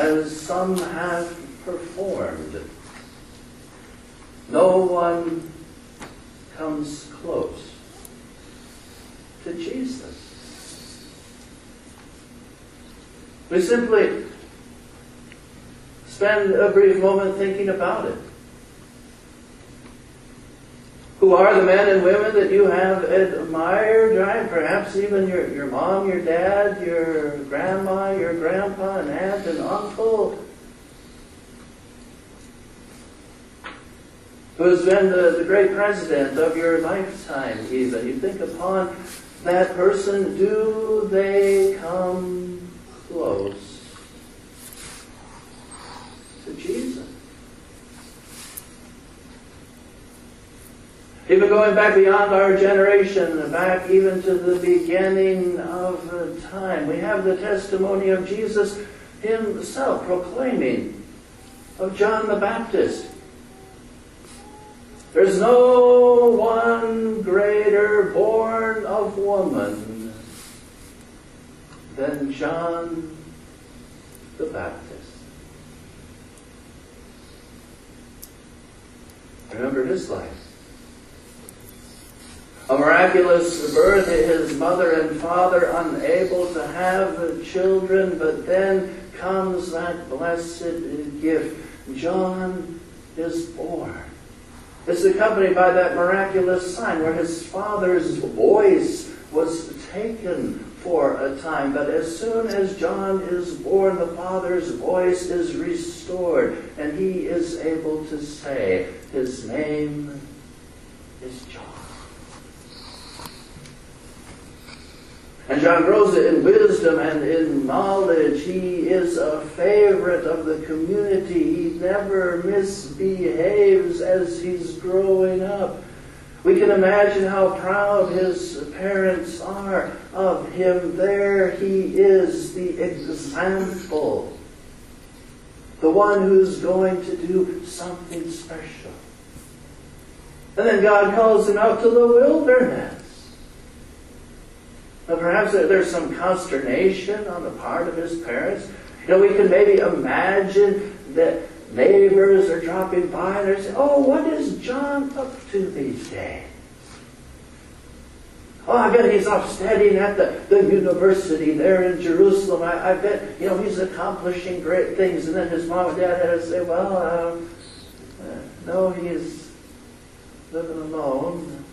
as some have performed, no one comes close to Jesus. We simply spend a brief moment thinking about it. Who are the men and women that you have admired, right? Perhaps even your, your mom, your dad, your grandma, your grandpa, and aunt and uncle. Who has been the, the great president of your lifetime, even. You think upon that person, do they come close to Jesus? Even going back beyond our generation, back even to the beginning of time, we have the testimony of Jesus himself proclaiming of John the Baptist. There's no one greater born of woman than John the Baptist. Remember his life. A miraculous birth, his mother and father unable to have children, but then comes that blessed gift. John is born. It's accompanied by that miraculous sign where his father's voice was taken for a time. But as soon as John is born, the father's voice is restored, and he is able to say, His name is John. And John grows in wisdom and in knowledge. He is a favorite of the community. He never misbehaves as he's growing up. We can imagine how proud his parents are of him. There he is, the example. The one who's going to do something special. And then God calls him out to the wilderness. Now, perhaps there's some consternation on the part of his parents. You know, we can maybe imagine that neighbors are dropping by and they're saying, Oh, what is John up to these days? Oh, I bet he's off studying at the, the university there in Jerusalem. I, I bet, you know, he's accomplishing great things. And then his mom and dad had to say, Well, um, uh, no, he's living alone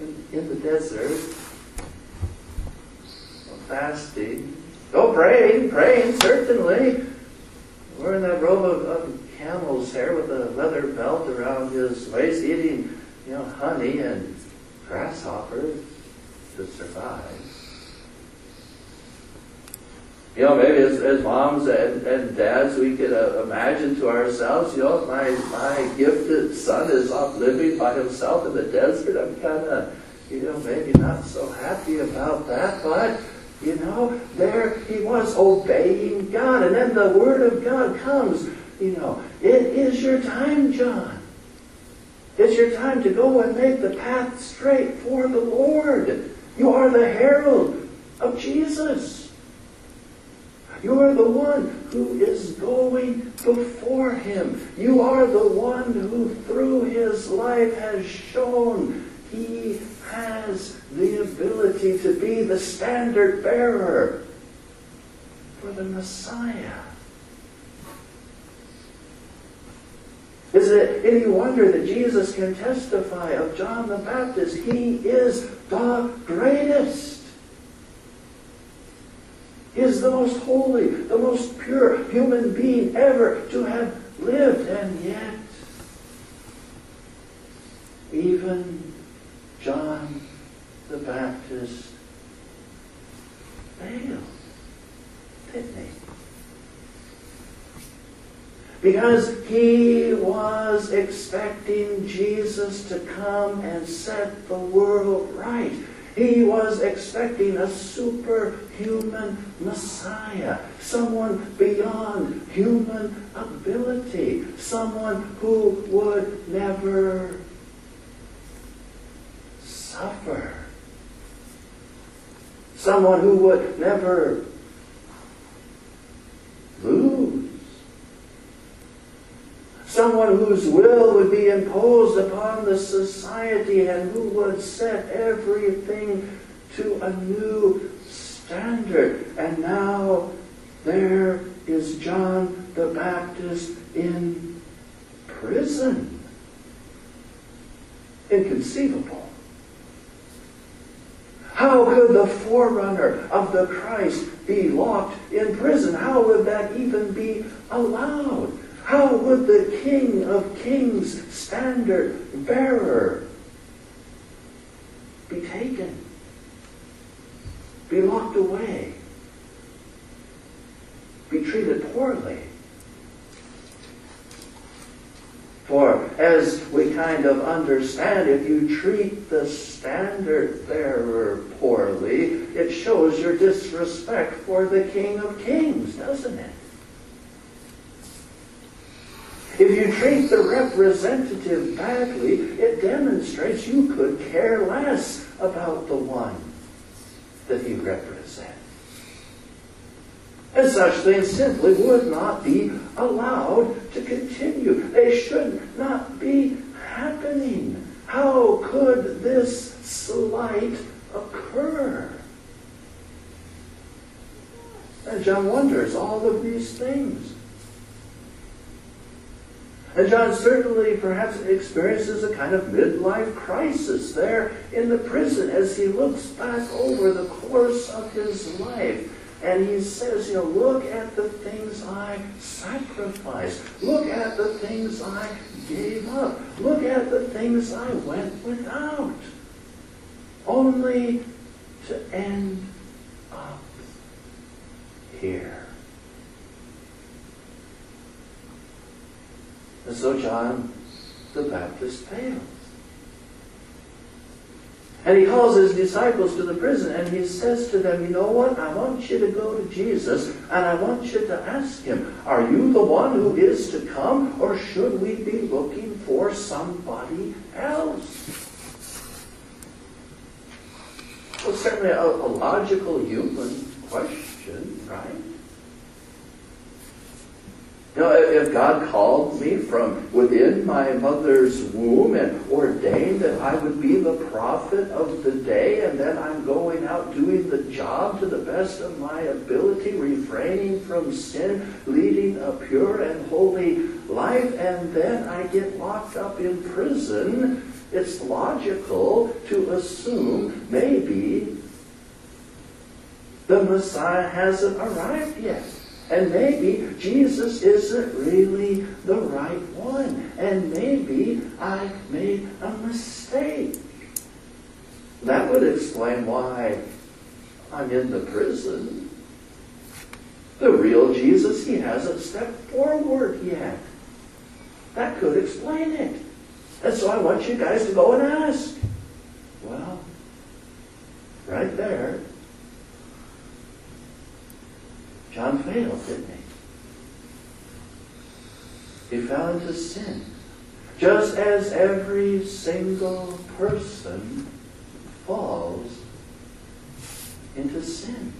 in, in the desert fasting. Go praying, praying, certainly. Wearing that robe of, of camel's hair with a leather belt around his waist, eating, you know, honey and grasshoppers to survive. You know, maybe as, as moms and, and dads, we could uh, imagine to ourselves, you know, my, my gifted son is off living by himself in the desert. I'm kind of, you know, maybe not so happy about that, but you know, there he was obeying God. And then the word of God comes. You know, it is your time, John. It's your time to go and make the path straight for the Lord. You are the herald of Jesus. You are the one who is going before him. You are the one who, through his life, has shown he has the ability to be the standard bearer for the Messiah. Is it any wonder that Jesus can testify of John the Baptist? He is the greatest. He is the most holy, the most pure human being ever to have lived, and yet, even the Baptist failed, didn't he? Because he was expecting Jesus to come and set the world right. He was expecting a superhuman Messiah, someone beyond human ability, someone who would never suffer. Someone who would never lose. Someone whose will would be imposed upon the society and who would set everything to a new standard. And now there is John the Baptist in prison. Inconceivable. How could the forerunner of the Christ be locked in prison? How would that even be allowed? How would the King of Kings standard bearer be taken, be locked away, be treated poorly? For as we kind of understand, if you treat the standard bearer poorly, it shows your disrespect for the King of Kings, doesn't it? If you treat the representative badly, it demonstrates you could care less about the one that he represents. And such things simply would not be allowed to continue. They should not be happening. How could this slight occur? And John wonders all of these things. And John certainly perhaps experiences a kind of midlife crisis there in the prison as he looks back over the course of his life. And he says, you know, look at the things I sacrificed. Look at the things I gave up. Look at the things I went without. Only to end up here. And so John the Baptist fails. And he calls his disciples to the prison and he says to them, You know what? I want you to go to Jesus and I want you to ask him, Are you the one who is to come or should we be looking for somebody else? Well, certainly a, a logical human question, right? You know, if God called me from within my mother's womb and ordained that I would be the prophet of the day, and then I'm going out doing the job to the best of my ability, refraining from sin, leading a pure and holy life, and then I get locked up in prison, it's logical to assume maybe the Messiah hasn't arrived yet. And maybe Jesus isn't really the right one. And maybe I made a mistake. That would explain why I'm in the prison. The real Jesus, he hasn't stepped forward yet. That could explain it. And so I want you guys to go and ask. Well, right there, John failed, didn't he? He fell into sin. Just as every single person falls into sin.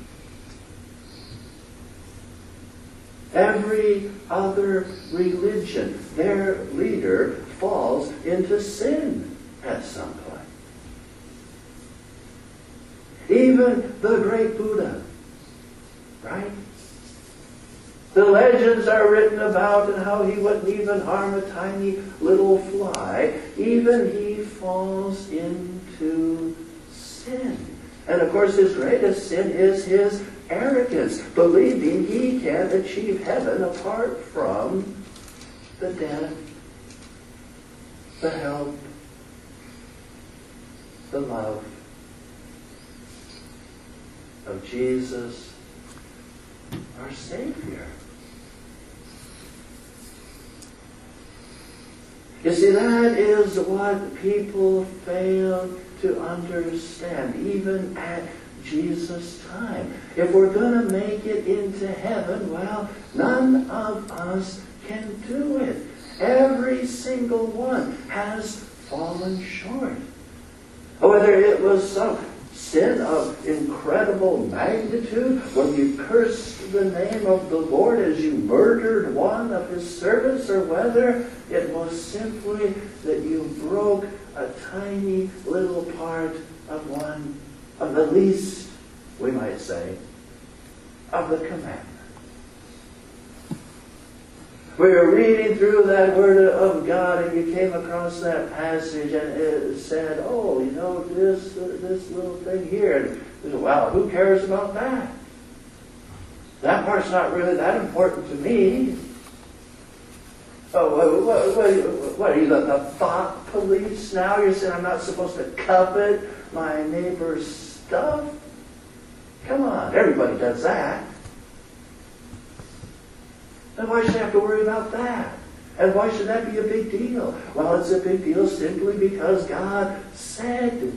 Every other religion, their leader falls into sin at some point. Even the great Buddha, right? The legends are written about and how he wouldn't even harm a tiny little fly. Even he falls into sin. And of course, his greatest sin is his arrogance, believing he can achieve heaven apart from the death, the help, the love of Jesus, our Savior. You see, that is what people fail to understand, even at Jesus' time. If we're going to make it into heaven, well, none of us can do it. Every single one has fallen short. Whether it was some sin of incredible magnitude when you cursed the name of the Lord as you murdered one of his servants, or whether it was simply that you broke a tiny little part of one of the least, we might say, of the commandment. We were reading through that Word of God and you came across that passage and it said, oh, you know, this, this little thing here. And well, who cares about that? That part's not really that important to me. Oh, what, what, what, are you, the thought police now? You're saying I'm not supposed to covet my neighbor's stuff? Come on, everybody does that. And why should I have to worry about that? And why should that be a big deal? Well, it's a big deal simply because God said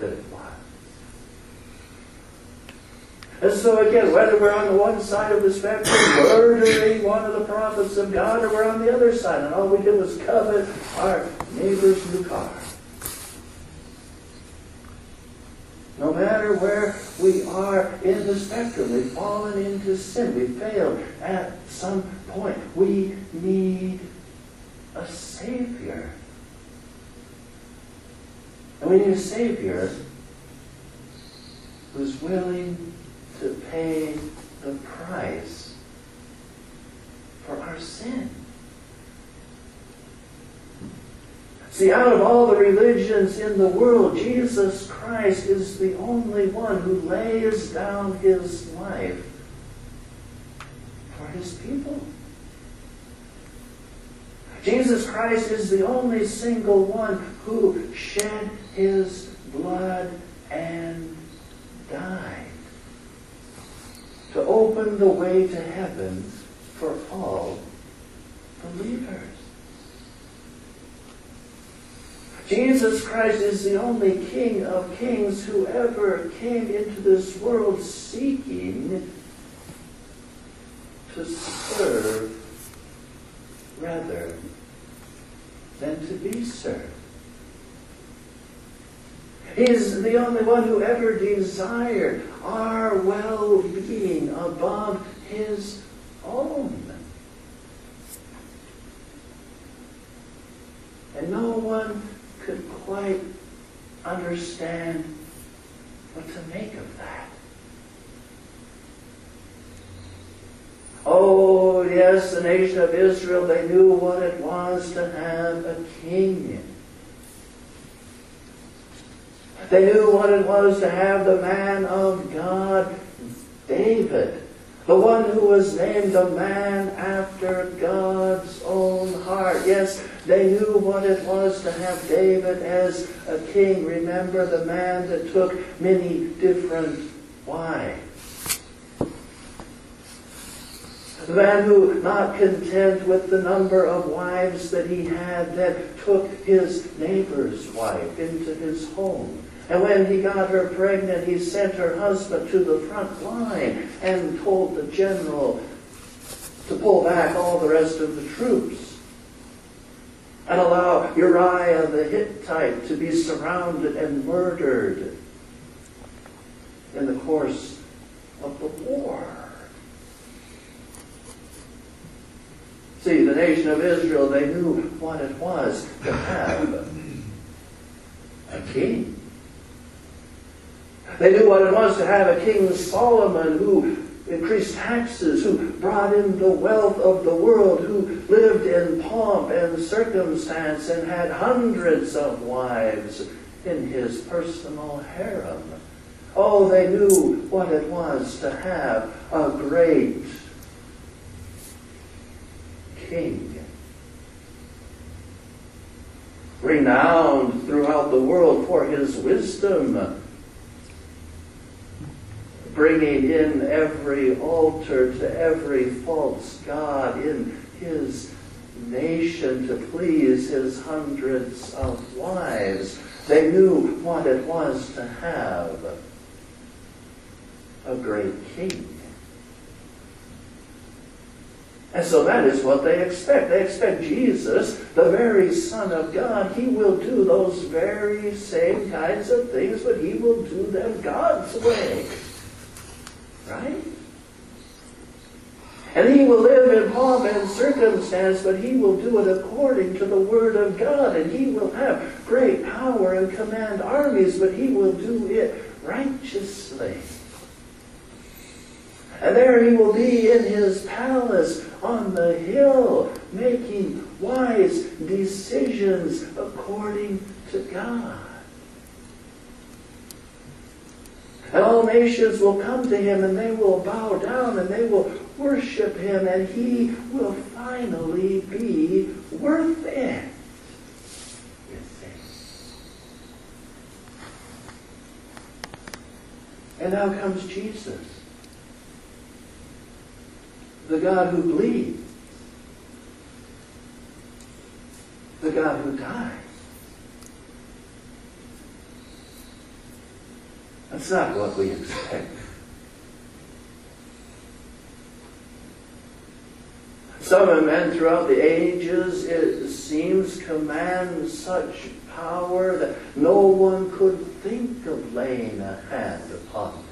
that it was. And so again, whether we're on the one side of the spectrum, murdering one of the prophets of God, or we're on the other side, and all we did was covet our neighbor's new car. No matter where we are in the spectrum, we've fallen into sin. We failed at some point. We need a Savior. And we need a Savior who's willing to pay the price for our sin. See, out of all the religions in the world, Jesus Christ is the only one who lays down his life for his people. Jesus Christ is the only single one who shed his blood and died to open the way to heaven for all believers. Jesus Christ is the only King of kings who ever came into this world seeking to serve rather than to be served. He is the only one who ever desired our well being above his own. And no one could quite understand what to make of that. Oh, yes, the nation of Israel, they knew what it was to have a king. They knew what it was to have the man of God, David, the one who was named a man after God's own heart. Yes, they knew what it was to have David as a king. Remember the man that took many different wives. The man who, not content with the number of wives that he had, that took his neighbor's wife into his home. And when he got her pregnant, he sent her husband to the front line and told the general to pull back all the rest of the troops and allow Uriah the Hittite to be surrounded and murdered in the course of the war. See, the nation of Israel, they knew what it was to have a king. They knew what it was to have a king Solomon who increased taxes, who brought in the wealth of the world, who lived in pomp and circumstance and had hundreds of wives in his personal harem. Oh, they knew what it was to have a great king. Renowned throughout the world for his wisdom bringing in every altar to every false god in his nation to please his hundreds of wives. They knew what it was to have a great king. And so that is what they expect. They expect Jesus, the very Son of God, he will do those very same kinds of things, but he will do them God's way. Right? And he will live in pomp and circumstance, but he will do it according to the Word of God. And he will have great power and command armies, but he will do it righteously. And there he will be in his palace on the hill, making wise decisions according to God. And all nations will come to him and they will bow down and they will worship him and he will finally be worth it. And now comes Jesus the God who bleeds, the God who dies. That's not what we expect. Some men throughout the ages, it seems, command such power that no one could think of laying a hand upon them.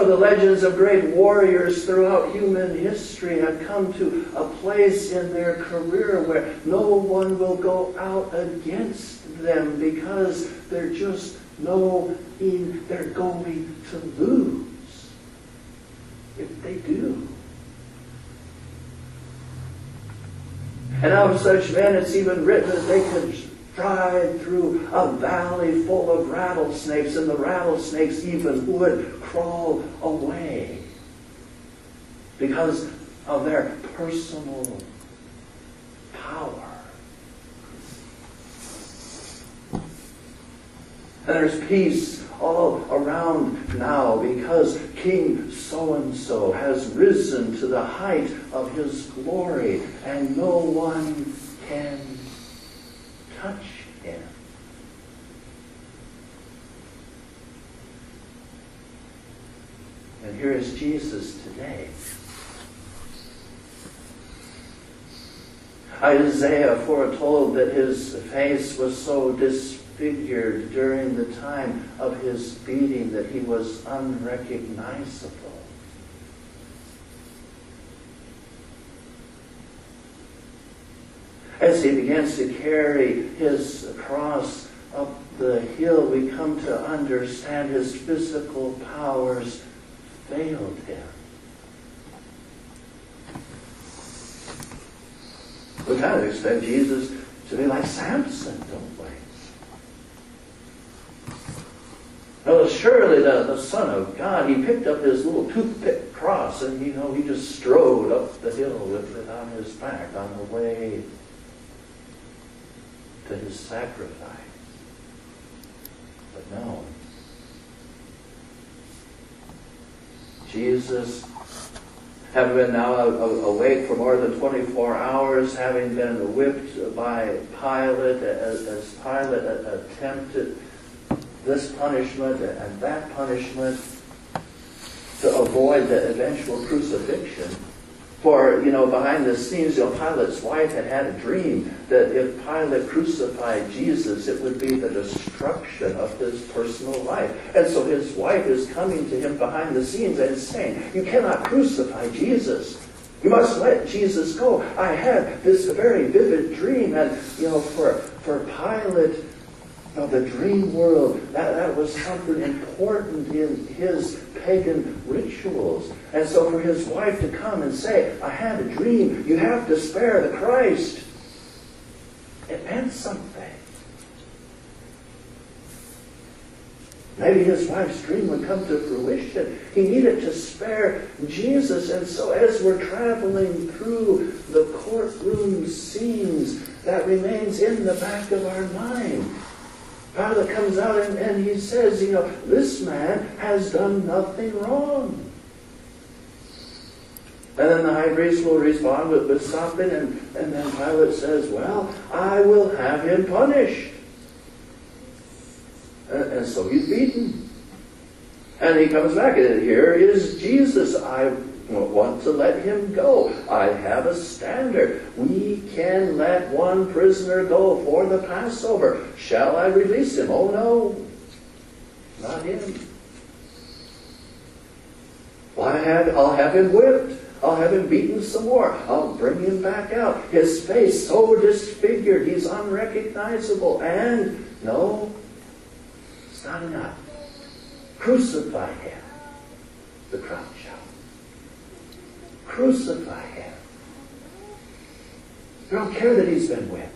Of the legends of great warriors throughout human history have come to a place in their career where no one will go out against them because they're just no knowing they're going to lose if they do. And of such men, it's even written that they could stride through a valley full of rattlesnakes, and the rattlesnakes even would crawl away because of their personal power. And there's peace all around now because King so and so has risen to the height of his glory, and no one can touch him. And here is Jesus today. Isaiah foretold that his face was so disfigured during the time of his beating that he was unrecognizable. As he begins to carry his cross up the hill, we come to understand his physical powers failed him. We kind of expect Jesus to be like Samson, don't we? Well, surely the, Son of God, he picked up his little toothpick cross and, you know, he just strode up the hill with it on his back on the way to his sacrifice. But no. Jesus, having been now awake for more than 24 hours, having been whipped by Pilate, as, as Pilate attempted this punishment and that punishment to avoid the eventual crucifixion, for, you know, behind the scenes, you know, Pilate's wife had had a dream that if Pilate crucified Jesus, it would be the destruction of his personal life. And so his wife is coming to him behind the scenes and saying, You cannot crucify Jesus. You must let Jesus go. I had this very vivid dream, and, you know, for, for Pilate, of the dream world. That, that was something important in his pagan rituals. And so for his wife to come and say, I had a dream, you have to spare the Christ, it meant something. Maybe his wife's dream would come to fruition. He needed to spare Jesus. And so as we're traveling through the courtroom scenes, that remains in the back of our mind. Pilate comes out and, and he says, you know, this man has done nothing wrong. And then the high priest will respond with, with something, and, and then Pilate says, Well, I will have him punished. And, and so he's beaten. And he comes back, and here is Jesus. I want to let him go. I have a standard. We can let one prisoner go for the Passover. Shall I release him? Oh no, not him. Well, I have, I'll have him whipped. I'll have him beaten some more. I'll bring him back out. His face so disfigured, he's unrecognizable. And no, it's not enough. Crucify him, the crowd. Crucify him. They don't care that he's been whipped.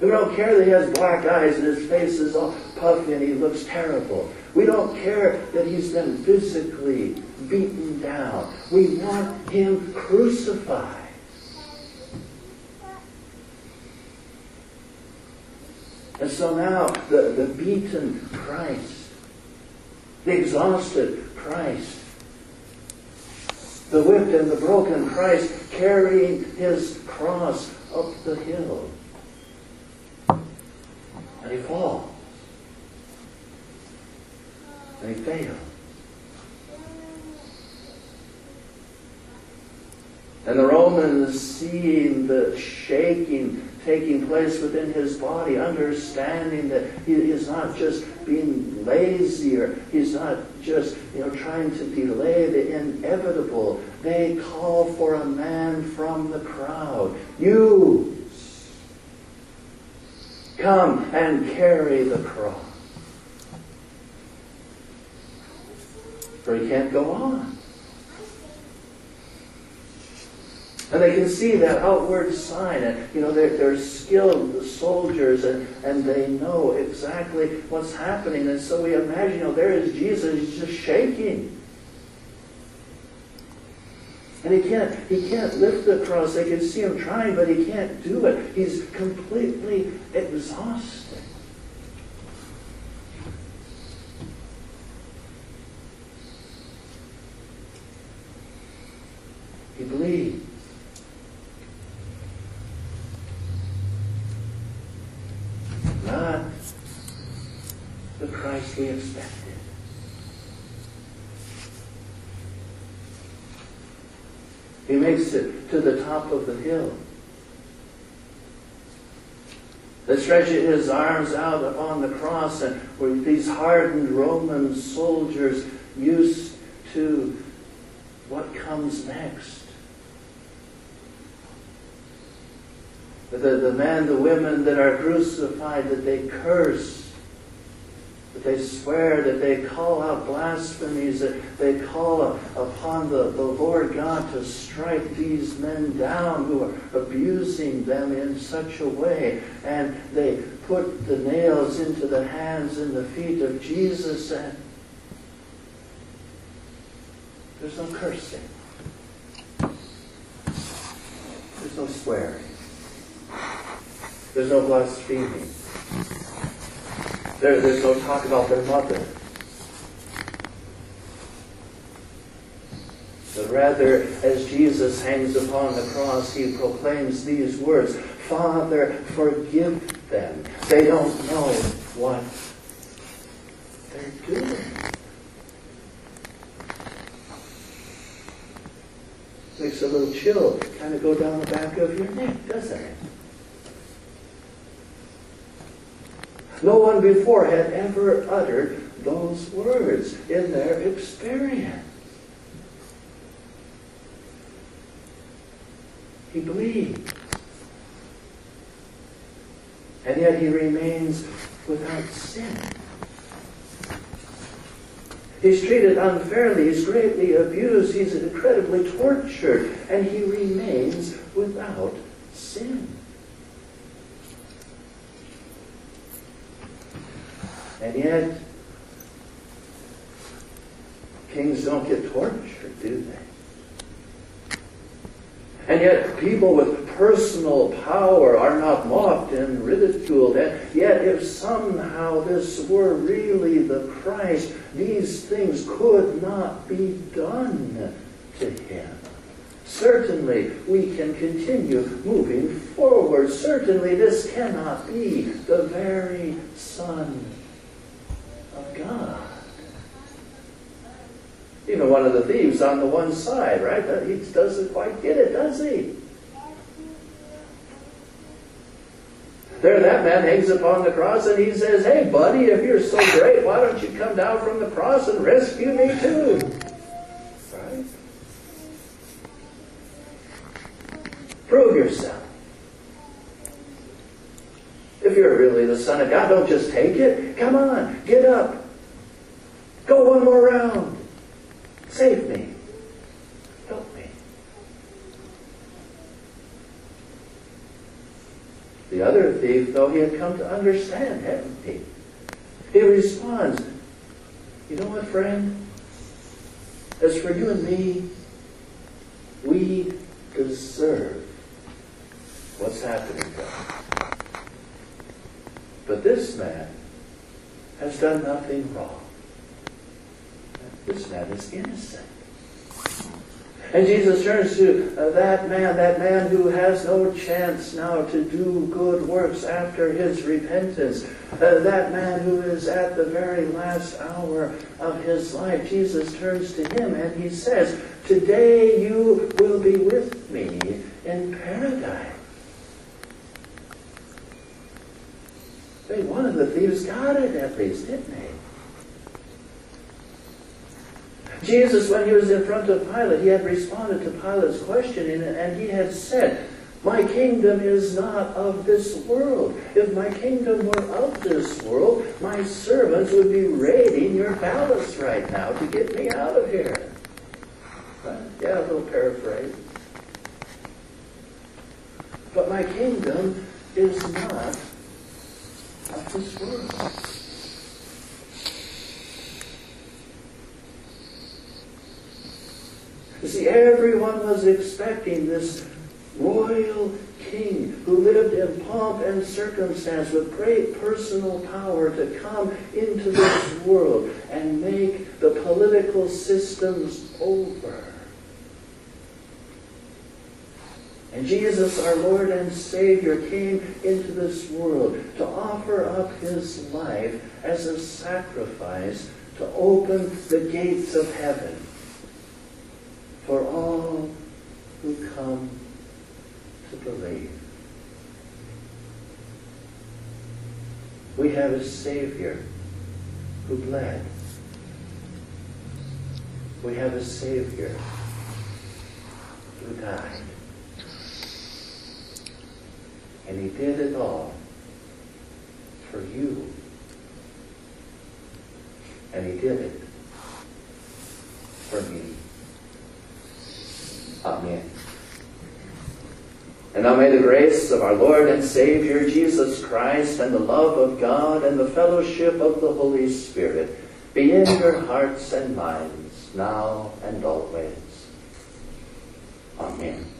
We don't care that he has black eyes and his face is all puffy and he looks terrible. We don't care that he's been physically beaten down. We want him crucified. And so now the, the beaten Christ, the exhausted Christ, the whipped and the broken Christ carrying his cross up the hill. And he falls. And he fails. And the Romans, seeing the shaking taking place within his body, understanding that he is not just being lazy or he's not just you know trying to delay the inevitable. They call for a man from the crowd. You come and carry the cross. For he can't go on. And they can see that outward sign. And, you know, they're, they're skilled soldiers and, and they know exactly what's happening. And so we imagine, you know, there is Jesus. Just shaking. And he can't, he can't lift the cross. They can see him trying, but he can't do it. He's completely exhausted. He bleeds. not we expected. He makes it to the top of the hill. That stretches his arms out upon the cross, and where these hardened Roman soldiers used to what comes next. the, the men, the women that are crucified, that they curse, they swear, that they call out blasphemies, that they call upon the, the Lord God to strike these men down who are abusing them in such a way. And they put the nails into the hands and the feet of Jesus and there's no cursing. There's no swearing. There's no blaspheming. There, there's no talk about their mother. But rather, as Jesus hangs upon the cross, he proclaims these words Father, forgive them. They don't know what they're doing. Makes a little chill kind of go down the back of your neck, doesn't it? No one before had ever uttered those words in their experience. He believed. And yet he remains without sin. He's treated unfairly. He's greatly abused. He's incredibly tortured. And he remains without sin. And yet, kings don't get tortured, do they? And yet, people with personal power are not mocked and ridiculed. And yet, if somehow this were really the Christ, these things could not be done to him. Certainly, we can continue moving forward. Certainly, this cannot be the very Son God. Even one of the thieves on the one side, right? He doesn't quite get it, does he? There, that man hangs upon the cross and he says, Hey, buddy, if you're so great, why don't you come down from the cross and rescue me too? Right? Prove yourself. If you're really the Son of God, don't just take it. Come on, get up. Go one more round. Save me. Help me. The other thief, though he had come to understand, hadn't he? He responds, You know what, friend? As for you and me, we deserve what's happening to us. But this man has done nothing wrong. This man is innocent. And Jesus turns to uh, that man, that man who has no chance now to do good works after his repentance, uh, that man who is at the very last hour of his life. Jesus turns to him and he says, Today you will be with me in paradise. Say, one of the thieves got it at least, didn't he? Jesus, when he was in front of Pilate, he had responded to Pilate's question and he had said, My kingdom is not of this world. If my kingdom were of this world, my servants would be raiding your palace right now to get me out of here. Right? Yeah, a little paraphrase. But my kingdom is not of this world. You see, everyone was expecting this royal king who lived in pomp and circumstance with great personal power to come into this world and make the political systems over. And Jesus, our Lord and Savior, came into this world to offer up his life as a sacrifice to open the gates of heaven for all who come to believe. We have a Savior who bled. We have a Savior who died. And he did it all for you. And he did it for me. Amen. And now may the grace of our Lord and Savior Jesus Christ and the love of God and the fellowship of the Holy Spirit be in your hearts and minds now and always. Amen.